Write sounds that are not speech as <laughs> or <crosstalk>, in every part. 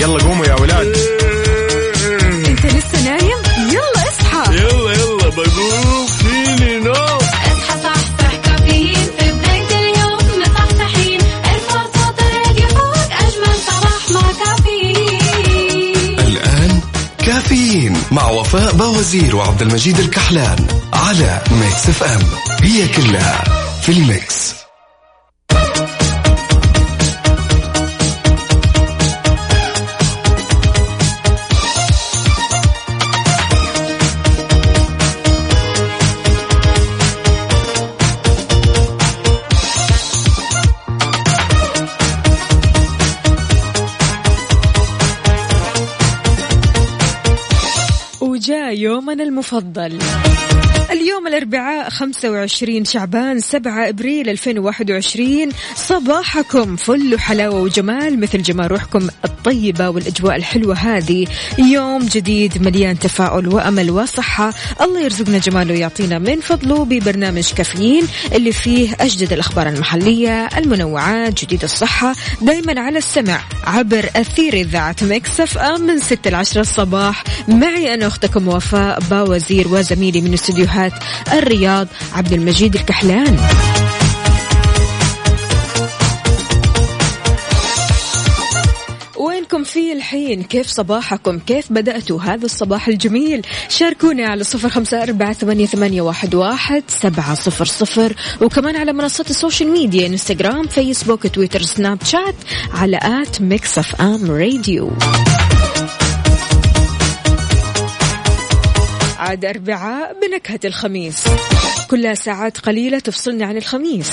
يلا قوموا يا ولاد. انت لسه نايم؟ يلا اصحى. يلا يلا بقوم فيني نوم اصحى صحصح كافيين. في بداية اليوم مصحصحين ارفع صوت الراديو فوق أجمل صباح مع كافيين. الآن كافيين مع وفاء بوازير وعبد المجيد الكحلان على Mix FM. هي كلها في ال mix. يومنا المفضل. اليوم الأربعاء 25 شعبان 7 أبريل 2021 صباحكم فل وحلاوة وجمال مثل جمال روحكم الطيبة والأجواء الحلوة هذه. يوم جديد مليان تفاؤل وأمل وصحة. الله يرزقنا جماله ويعطينا من فضله ببرنامج كافيين اللي فيه أجدد الأخبار المحلية المنوعات جديد الصحة. دايما على السمع عبر أثير إذاعة مكسف أم من 6 ل 10 الصباح. معي أنا أختكم وفاء باوزير وزميلي من استديوهات الرياض عبد المجيد الكحلان. وينكم في الحين؟ كيف صباحكم؟ كيف بدأتوا هذا الصباح الجميل؟ شاركونا على صفر خمسة أربعة ثمانية, ثمانية واحد, واحد سبعة صفر صفر. وكمان على منصات ال social media إنستغرام فيسبوك تويتر سناب شات على at Mix FM Radio. عاد أربعاء بنكهة الخميس. كلها ساعات قليلة تفصلنا عن الخميس.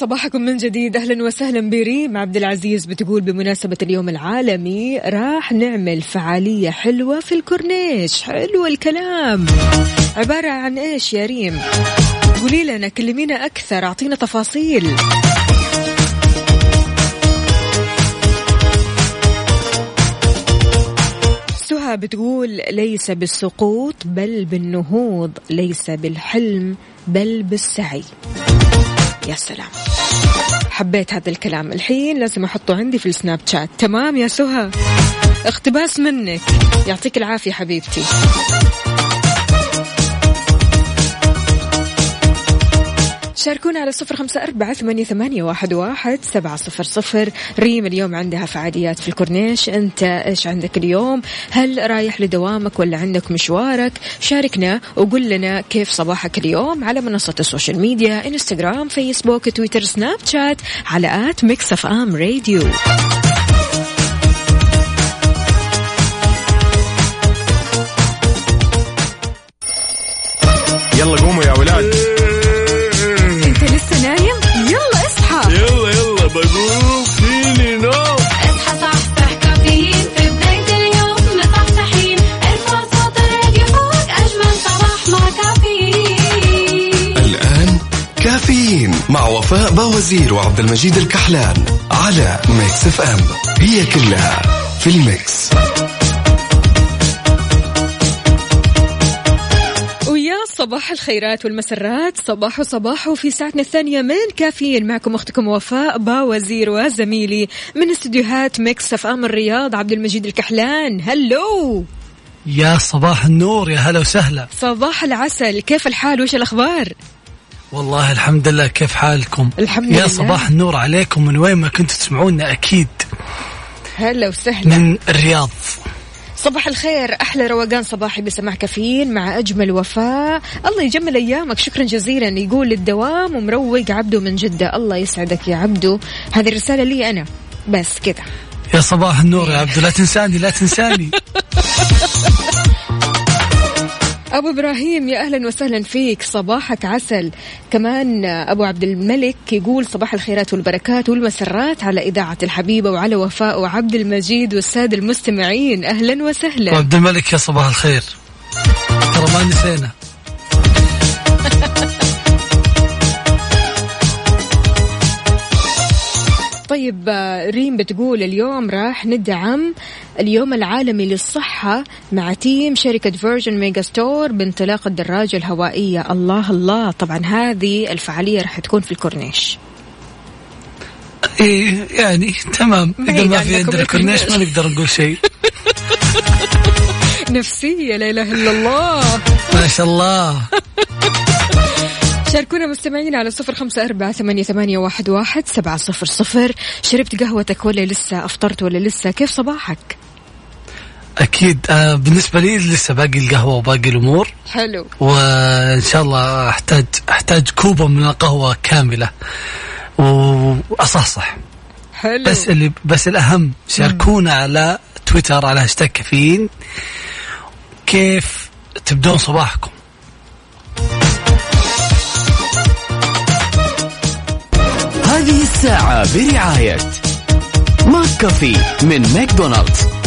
صباحكم من جديد. أهلا وسهلا بريم عبد العزيز بتقول بمناسبة اليوم العالمي راح نعمل فعالية حلوة في الكورنيش. حلو الكلام. عبارة عن إيش يا ريم؟ قولي لنا كلمينا أكثر أعطينا تفاصيل. سهى بتقول ليس بالسقوط بل بالنهوض ليس بالحلم بل بالسعي. يا سلام. حبيت هذا الكلام. الحين لازم أحطه عندي في السناب شات. تمام يا سهى؟ اقتباس منك. يعطيك العافية حبيبتي. شاركونا على صفر خمسة أربعة ثمانية, ثمانية واحد, واحد سبعة صفر صفر. ريم اليوم عندها فعاليات في الكورنيش. أنت إيش عندك اليوم؟ هل رايح لدوامك ولا عندك مشوارك؟ شاركنا وقول لنا كيف صباحك اليوم على منصة ال social media إنستغرام فيسبوك تويتر سناب شات على at Mix FM Radio. وفاء باوزير وعبد المجيد الكحلان على Mix FM. هي كلها في ال mix. ويا صباح الخيرات والمسرات. صباح صباح في ساعتنا الثانية من كافيين. معكم أختكم وفاء باوزير وزميلي من استديوهات Mix FM الرياض عبد المجيد الكحلان. hello! يا صباح النور يا هلا وسهلا. صباح العسل. كيف الحال؟ وش الأخبار؟ والله الحمد لله كيف حالكم؟ الحمد يا لله. صباح النور عليكم من وين ما كنتوا تسمعونا أكيد. هلا وسهلا. من الرياض. صباح الخير أحلى روقان صباحي بسماع كافيين مع أجمل وفاء. الله يجمل أيامك شكرا جزيلا. يقول للدوام ومروق عبده من جدة. الله يسعدك يا عبده. هذه الرسالة لي أنا. بس كذا يا صباح النور يا عبدو لا تنساني لا تنساني. <laughs> أبو إبراهيم يا أهلا وسهلا فيك. صباحك عسل. كمان أبو عبد الملك يقول صباح الخيرات والبركات والمسرات على إذاعة الحبيبة وعلى وفاء وعبد المجيد والسادة المستمعين. أهلا وسهلا. وعبد الملك يا صباح الخير. ترى ما نسينا. طيب آه، ريم بتقول اليوم راح ندعم اليوم العالمي للصحة مع team شركة Virgin Megastore بانطلاق الدراجة الهوائية. الله الله. طبعا هذه الفعالية راح تكون في الكورنيش. إيه يعني تمام. إذا ما في عندنا كورنيش ما. نقدر نقول شيء. <laughs> نفسية لا إله إلا الله. ما شاء الله. <laughs> شاركونا مستمعين على صفر خمسة أربعة ثمانية, ثمانية واحد, واحد سبعة صفر صفر. شربت قهوتك ولا لسه؟ أفطرت ولا لسه؟ كيف صباحك؟ أكيد. آه بالنسبة لي لسه باقي القهوة وباقي الأمور. حلو. وإن شاء الله احتاج أحتاج كوبا من القهوة كاملة. و- وأصحصح. حلو. بس اللي بس الأهم شاركونا على تويتر على هاشتاج كافيين. كيف تبدون صباحكم؟ الساعة برعاية ماك كافي من ماكدونالدز.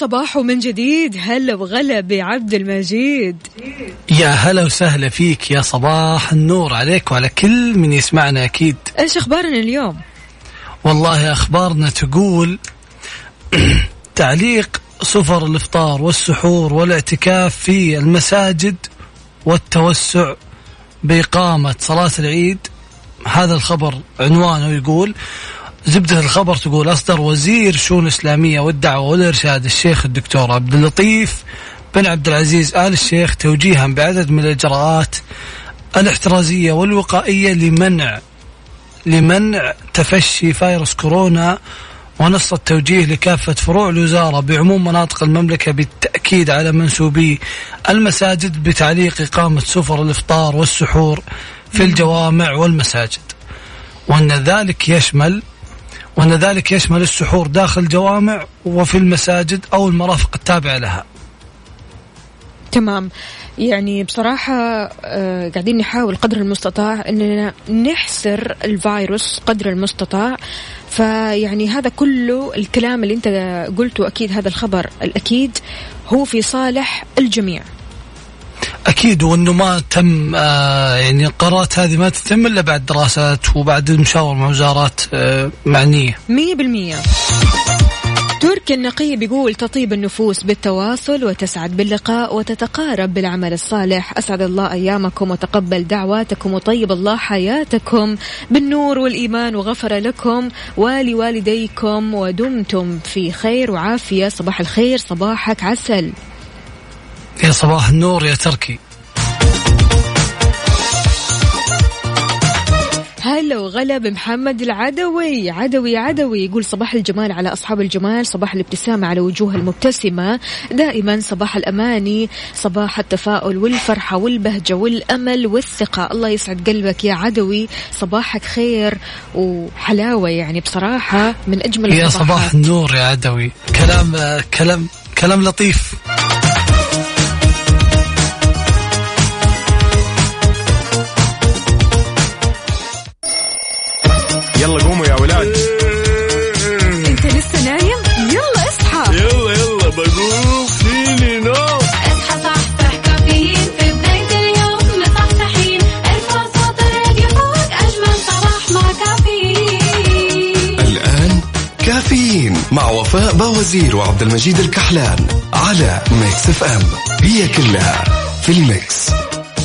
صباح صباح من جديد. هلا وغلا بعبد المجيد. يا هلا وسهلا فيك يا صباح النور عليك وعلى كل من يسمعنا أكيد. إيش أخبارنا اليوم؟ والله أخبارنا تقول <clears throat> تعليق سفر الإفطار والسحور والاعتكاف في المساجد والتوسع بإقامة صلاة العيد. هذا الخبر عنوانه يقول زبدة الخبر تقول أصدر وزير شؤون الإسلامية والدعوة والإرشاد الشيخ الدكتور عبد اللطيف بن عبد العزيز آل الشيخ توجيها بعدد من الإجراءات الاحترازية والوقائية لمنع لمنع تفشي فيروس كورونا ونص التوجيه لكافة فروع الوزارة بعموم مناطق المملكة بالتأكيد على منسوبي المساجد بتعليق إقامة سفر الإفطار والسحور في الجوامع والمساجد. وأن ذلك يشمل وأن ذلك يشمل السحور داخل الجوامع وفي المساجد أو المرافق التابعة لها. تمام. يعني بصراحة آه، قاعدين نحاول قدر المستطاع أننا نحسر الفيروس قدر المستطاع. فيعني هذا كله الكلام اللي أنت قلته أكيد هذا الخبر الأكيد هو في صالح الجميع. أكيد وأنه ما تم آه يعني القرارات هذه ما تتم إلا بعد دراسات وبعد المشاور مع وزارات آه معنية. مية بالمية. تركي النقي بيقول تطيب النفوس بالتواصل وتسعد باللقاء وتتقارب بالعمل الصالح. أسعد الله أيامكم وتقبل دعواتكم وطيب الله حياتكم. بالنور والإيمان وغفر لكم ولوالديكم ودمتم في خير وعافية. صباح الخير صباحك عسل. يا صباح النور يا تركي. هلا وغلا بمحمد العدوي. عدوي عدوي يقول صباح الجمال على أصحاب الجمال صباح الابتسامة على وجوه المبتسمة. دائما صباح الأماني صباح التفاؤل والفرحة والبهجة والأمل والثقة. الله يسعد قلبك يا عدوي. صباحك خير وحلاوة يعني بصراحة من أجمل يا. صباح النور يا عدوي. كلام كلام كلام لطيف. مع وفاء باوزير وعبد المجيد الكحلان على Mix FM هي كلها في الميكس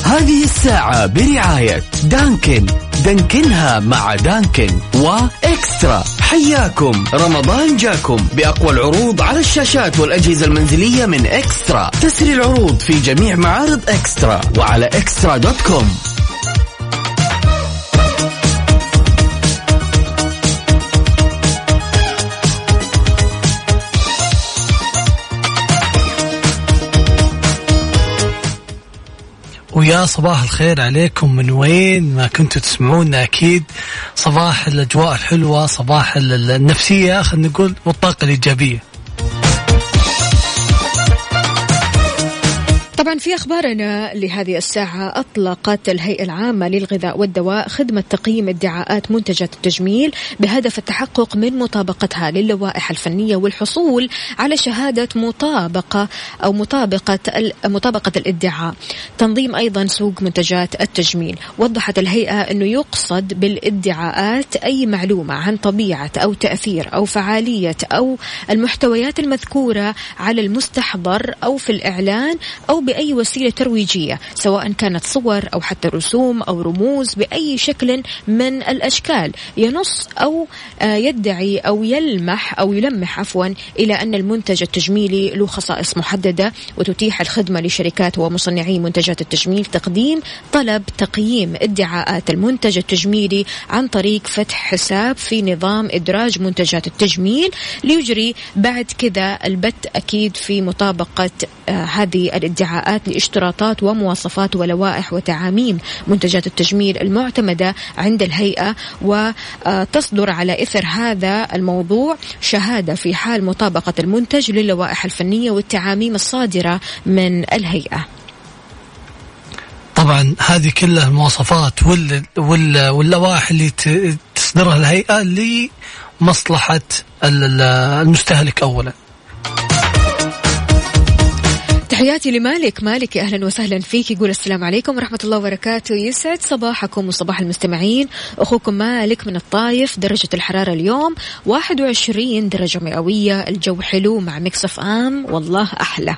هذه الساعة برعاية دانكن. دانكنها مع دانكن وإكسترا. حياكم. رمضان جاكم بأقوى العروض على الشاشات والأجهزة المنزلية من إكسترا. تسري العروض في جميع معارض إكسترا وعلى إكسترا dot com. ويا صباح الخير عليكم. من وين ما كنتوا تسمعونا أكيد. صباح الأجواء الحلوة صباح ال- ال- النفسية خلينا نقول والطاقة الإيجابية. طبعا في أخبارنا لهذه الساعة أطلقت الهيئة العامة للغذاء والدواء خدمة تقييم ادعاءات منتجات التجميل بهدف التحقق من مطابقتها للوائح الفنية والحصول على شهادة مطابقة أو مطابقة مطابقة الادعاء. تنظيم أيضا سوق منتجات التجميل. وضحت الهيئة أنه يقصد بالادعاءات أي معلومة عن طبيعة أو تأثير أو فعالية أو المحتويات المذكورة على المستحضر أو في الإعلان أو بأي وسيلة ترويجية سواء كانت صور أو حتى رسوم أو رموز بأي شكل من الأشكال. ينص أو آه، يدعي أو يلمح أو يلمح عفوا إلى أن المنتج التجميلي له خصائص محددة وتتيح الخدمة لشركات ومصنعي منتجات التجميل تقديم طلب تقييم ادعاءات المنتج التجميلي عن طريق فتح حساب في نظام إدراج منتجات التجميل. ليجري بعد كذا البت أكيد في مطابقة آه، هذه الادعاءات. لاشتراطات ومواصفات ولوائح وتعاميم منتجات التجميل المعتمدة عند الهيئة وتصدر على إثر هذا الموضوع شهادة في حال مطابقة المنتج للوائح الفنية والتعاميم الصادرة من الهيئة. طبعا هذه كلها المواصفات وال وال واللوائح اللي تصدرها الهيئة لمصلحة ال- ال- المستهلك اولا تحياتي لمالك. مالك يا أهلا وسهلا فيك. يقول السلام عليكم ورحمة الله وبركاته. يسعد صباحكم وصباح المستمعين. أخوكم مالك من الطايف درجة الحرارة اليوم 21 درجة مئوية. الجو حلو مع مكسف ام والله أحلى.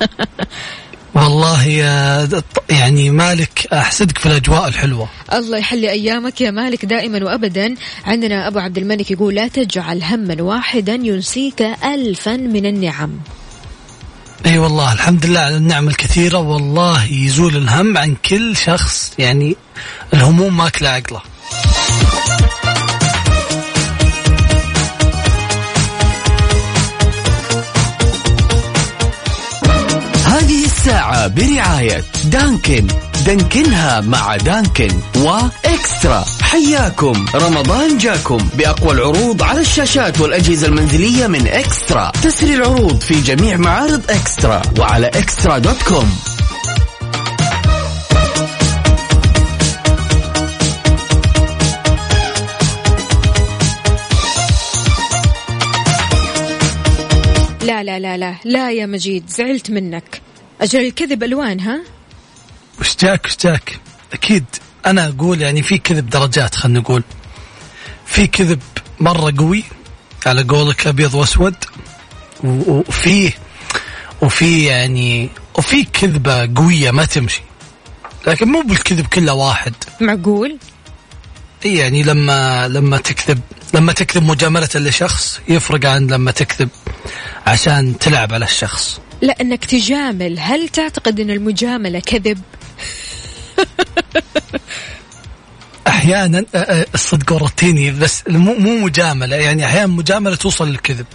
<laughs> والله يا يعني مالك أحسدك في الأجواء الحلوة. الله يحلي أيامك يا مالك دائما وابدا. عندنا أبو عبد الملك يقول لا تجعل هما واحدا ينسيك الفا من النعم. إي والله الحمد لله على النعم الكثيرة. والله يزول الهم عن كل شخص يعني الهموم ماكلة عقله. هذه الساعة برعاية دانكن. دانكنها مع دانكن وإكسترا. حياكم. رمضان جاكم بأقوى العروض على الشاشات والأجهزة المنزلية من إكسترا. تسري العروض في جميع معارض إكسترا وعلى إكسترا دوت كوم. لا لا لا لا. لا يا مجيد زعلت منك. أجل الكذب ألوان ها؟ وش جاك وش جاك أكيد أنا أقول يعني في كذب درجات خلينا نقول. في كذب مرة قوي على قولك أبيض وأسود وفيه وفي يعني وفي كذبة قوية ما تمشي. لكن مو بالكذب كله واحد. معقول؟ يعني لما لما تكذب لما تكذب مجاملة لشخص يفرق عن لما تكذب عشان تلعب على الشخص. لا إنك تجامل. هل تعتقد إن المجاملة كذب؟ <laughs> أحيانا الصدق ورطيني بس مو مو مجاملة يعني أحيانا مجاملة توصل للكذب.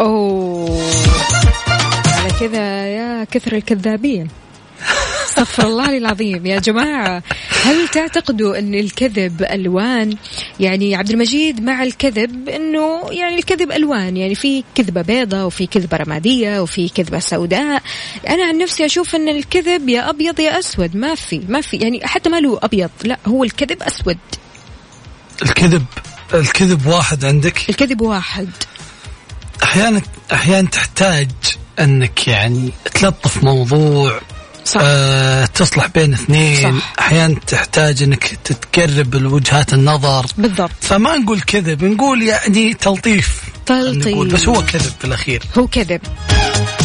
أوه. على كذا يا كثر الكذابين. أستغفر الله العظيم. يا جماعة هل تعتقدوا أن الكذب ألوان؟ يعني عبد المجيد مع الكذب أنه يعني الكذب ألوان. يعني في كذبة بيضة وفي كذبة رمادية وفي كذبة سوداء. أنا عن نفسي أشوف أن الكذب يا أبيض يا أسود. ما في ما في. يعني حتى ما له أبيض لا هو الكذب أسود. الكذب الكذب واحد عندك؟ الكذب واحد. أحيانا أحيانا تحتاج أنك يعني تلطف موضوع صح. آه تصلح بين اثنين. أحيانا تحتاج إنك تتقرب لوجهات النظر بالضبط فما نقول كذب نقول يعني تلطيف تلطيف. بس هو كذب في الأخير هو كذب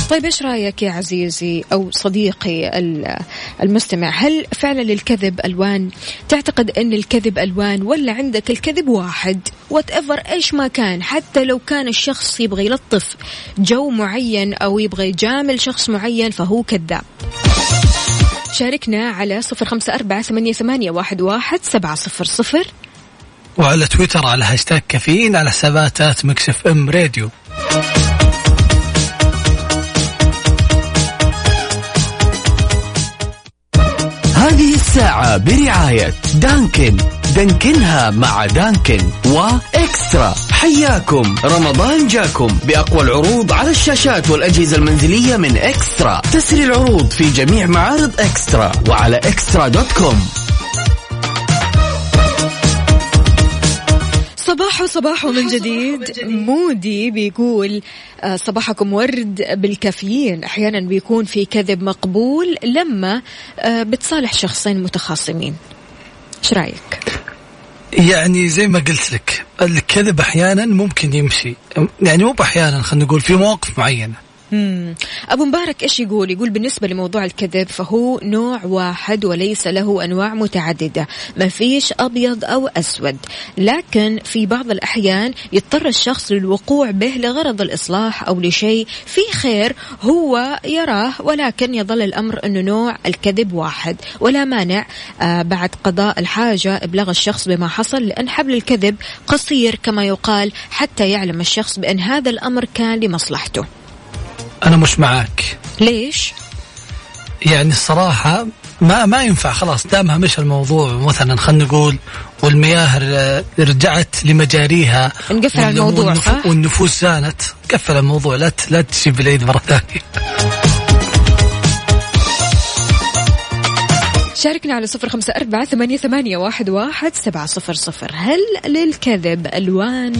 طيب إيش رأيك يا عزيزي أو صديقي ال- المستمع؟ هل فعلا الكذب ألوان؟ تعتقد إن الكذب ألوان ولا عندك الكذب واحد؟ whatever إيش ما كان حتى لو كان الشخص يبغى يلطف جو معين أو يبغى يجامل شخص معين فهو كذاب. شاركنا على صفر خمسة أربعة ثمانية, ثمانية واحد, واحد سبعة صفر صفر. وعلى تويتر على هاشتاج كافيين على حسابات Mix FM Radio. الساعة برعاية دانكن. دانكنها مع دانكن وإكسترا حياكم. رمضان جاكم بأقوى العروض على الشاشات والأجهزة المنزلية من إكسترا. تسري العروض في جميع معارض إكسترا وعلى إكسترا dot com. صباح صباح من جديد. مودي بيقول آه، صباحكم ورد بالكافيين. أحيانا بيكون في كذب مقبول لما آه، بتصالح شخصين متخاصمين. إيش رأيك؟ يعني زي ما قلت لك الكذب أحيانا ممكن يمشي. يعني مو أحيانا خلينا نقول في مواقف معينة. مم. أبو مبارك إيش يقول؟ يقول بالنسبة لموضوع الكذب فهو نوع واحد وليس له أنواع متعددة. ما فيش أبيض أو أسود. لكن في بعض الأحيان يضطر الشخص للوقوع به لغرض الإصلاح أو لشيء فيه خير هو يراه ولكن يظل الأمر أنه نوع الكذب واحد. ولا مانع آه بعد قضاء الحاجة إبلاغ الشخص بما حصل لأن حبل الكذب قصير كما يقال حتى يعلم الشخص بأن هذا الأمر كان لمصلحته. أنا مش معاك. ليش؟ يعني الصراحة ما ما ينفع. خلاص دامها مش الموضوع مثلا خلينا نقول والمياه رجعت لمجاريها نقفل الموضوع، والنف- صح؟ والنفوس زانت. قفل الموضوع. لا ت- لا تجيب العيد مرة ثانية. <laughs> شاركنا على صفر خمسة أربعة ثمانية, ثمانية واحد, واحد سبعة صفر صفر. هل للكذب ألوان؟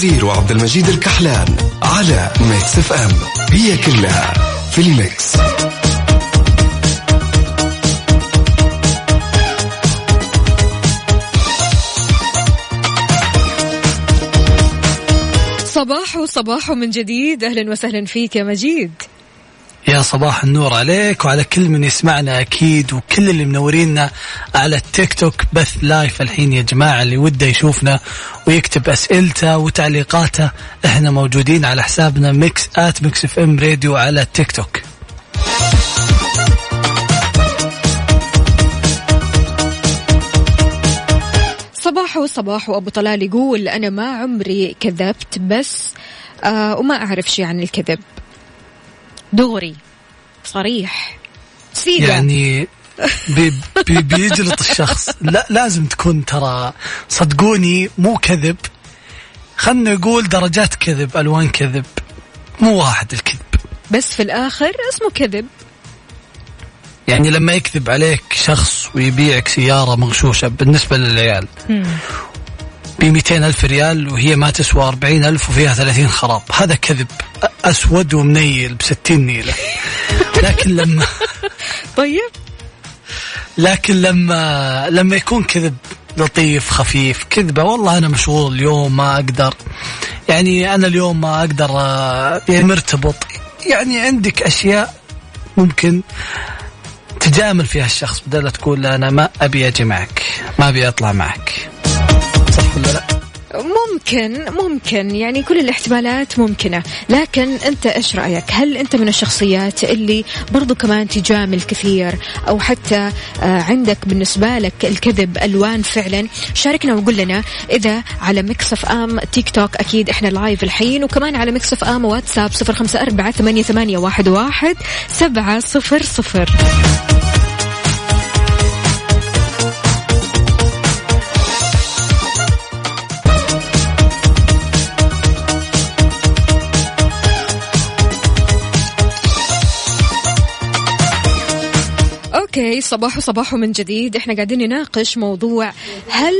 وفاء باوزير وعبد المجيد الكحلان على Mix FM هي كلها في الميكس صباح صباح من جديد. أهلا وسهلا فيك يا مجيد. يا صباح النور عليك وعلى كل من يسمعنا أكيد وكل اللي منورينا على التيك توك بث live الحين يا جماعة اللي وده يشوفنا ويكتب أسئلته وتعليقاته. إحنا موجودين على حسابنا Mix at Mix FM Radio على التيك توك. صباح صباح وأبو طلال يقول أنا ما عمري كذبت بس آه وما أعرف شيء عن الكذب. دغري صريح سيدة. يعني بي بي بيجلط الشخص. لا لازم تكون ترى صدقوني مو كذب. خلنا نقول درجات كذب ألوان كذب مو واحد الكذب. بس في الآخر اسمه كذب. يعني لما يكذب عليك شخص ويبيعك سيارة مغشوشة بالنسبة للعيال ب 200 ألف ريال وهي ما تسوى 40 ألف وفيها 30 خراب. هذا كذب. أسود ومنيل ب 60 نيلة. <laughs> لكن لما طيب. لكن لما لما يكون كذب لطيف خفيف كذبة والله أنا مشغول اليوم ما أقدر. يعني أنا اليوم ما أقدر آه، يعني مرتبط. يعني عندك أشياء ممكن تجامل فيها الشخص بدل تقول لا أنا ما أبي أجي معك ما أبي أطلع معك. صح ولا لا؟ ممكن ممكن. يعني كل الاحتمالات ممكنة. لكن أنت إيش رأيك؟ هل أنت من الشخصيات اللي برضو كمان تجامل كثير؟ أو حتى آه، عندك بالنسبة لك الكذب ألوان فعلا؟ شاركنا وقول لنا إذا على Mix FM تيك توك أكيد إحنا live الحين وكمان على Mix FM واتساب صفر خمسة أربعة ثمانية, واحد سبعة صفر صفر. صباح صباح من جديد. إحنا قاعدين نناقش موضوع هل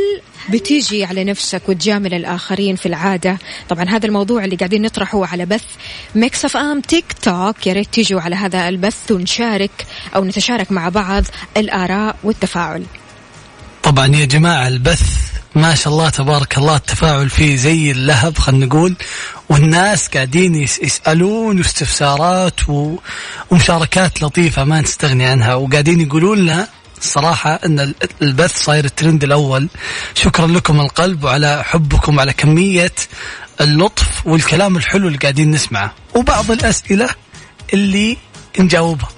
بتيجي على نفسك وتجامل الآخرين في العادة؟ طبعا هذا الموضوع اللي قاعدين نطرحه على بث Mix FM تيك توك. يا ريت تيجوا على هذا البث ونشارك أو نتشارك مع بعض الآراء والتفاعل. طبعا يا جماعة البث ما شاء الله تبارك الله التفاعل فيه زي اللهب خلينا نقول. والناس قاعدين يس- يسألون واستفسارات. ومشاركات لطيفة ما نستغني عنها. وقاعدين يقولون لنا الصراحة أن ال- البث صاير الترند الأول. شكرا لكم القلب وعلى حبكم على كمية اللطف والكلام الحلو اللي قاعدين نسمعه. وبعض الأسئلة اللي نجاوبها.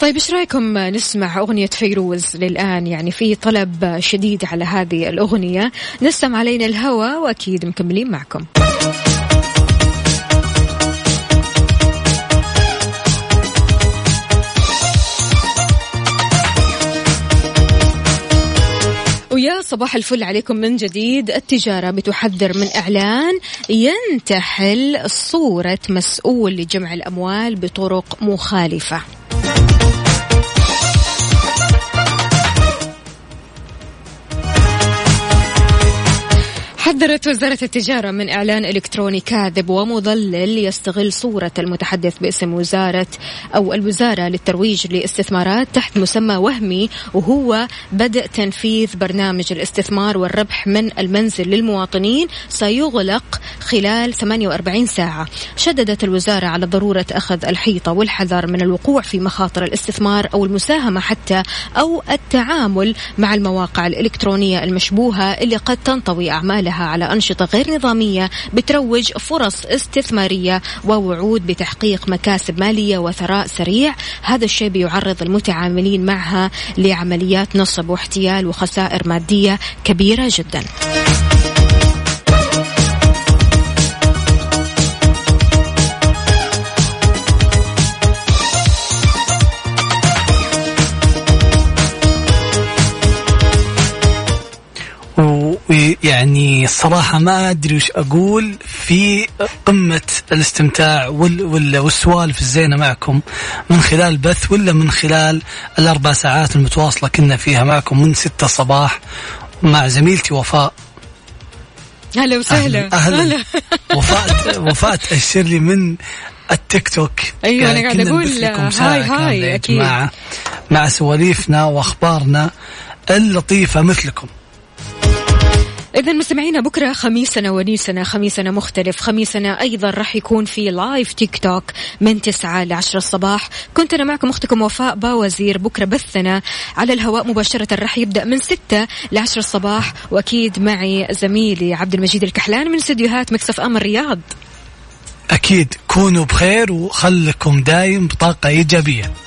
طيب إيش رأيكم؟ نسمع أغنية فيروز للآن يعني في طلب شديد على هذه الأغنية. نسم علينا الهوى وأكيد مكملين معكم. ويا صباح الفل عليكم من جديد. التجارة بتحذر من إعلان ينتحل صورة مسؤول لجمع الأموال بطرق مخالفة. حذرت وزارة التجارة من إعلان إلكتروني كاذب ومضلل يستغل صورة المتحدث باسم وزارة أو الوزارة للترويج لاستثمارات تحت مسمى وهمي وهو بدء تنفيذ برنامج الاستثمار والربح من المنزل للمواطنين سيغلق خلال 48 ساعة. شددت الوزارة على ضرورة أخذ الحيطة والحذر من الوقوع في مخاطر الاستثمار أو المساهمة حتى أو التعامل مع المواقع الإلكترونية المشبوهة اللي قد تنطوي أعمالها. على أنشطة غير نظامية بتروج فرص استثمارية ووعود بتحقيق مكاسب مالية وثراء سريع. هذا الشيء بيعرض المتعاملين معها لعمليات نصب واحتيال وخسائر مادية كبيرة جدا. ويعني الصراحة ما أدري وش أقول في قمة الاستمتاع وال وال والسوالف الزينة معكم من خلال بث ولا من خلال الأربع ساعات المتواصلة كنا فيها معكم من ستة الصباح مع زميلتي وفاء. هلا وسهلا. أهلا. <laughs> وفاء وفاء تأشر لي من التيك توك. كنا أقول نبث لكم هاي هاي أكيد. جماعة مع سواليفنا وأخبارنا اللطيفة مثلكم. إذا مستمعينا بكرة خميسنا ونيسنا خميسنا مختلف خميسنا أيضا راح يكون في live تيك توك من 9 ل 10 الصباح. كنت أنا معكم أختكم وفاء باوزير. بكرة بثنا على الهواء مباشرة راح يبدأ من 6 ل 10 الصباح. وأكيد معي زميلي عبد المجيد الكحلان من استديوهات Mix FM الرياض. أكيد كونوا بخير وخلكم دايم بطاقة إيجابية.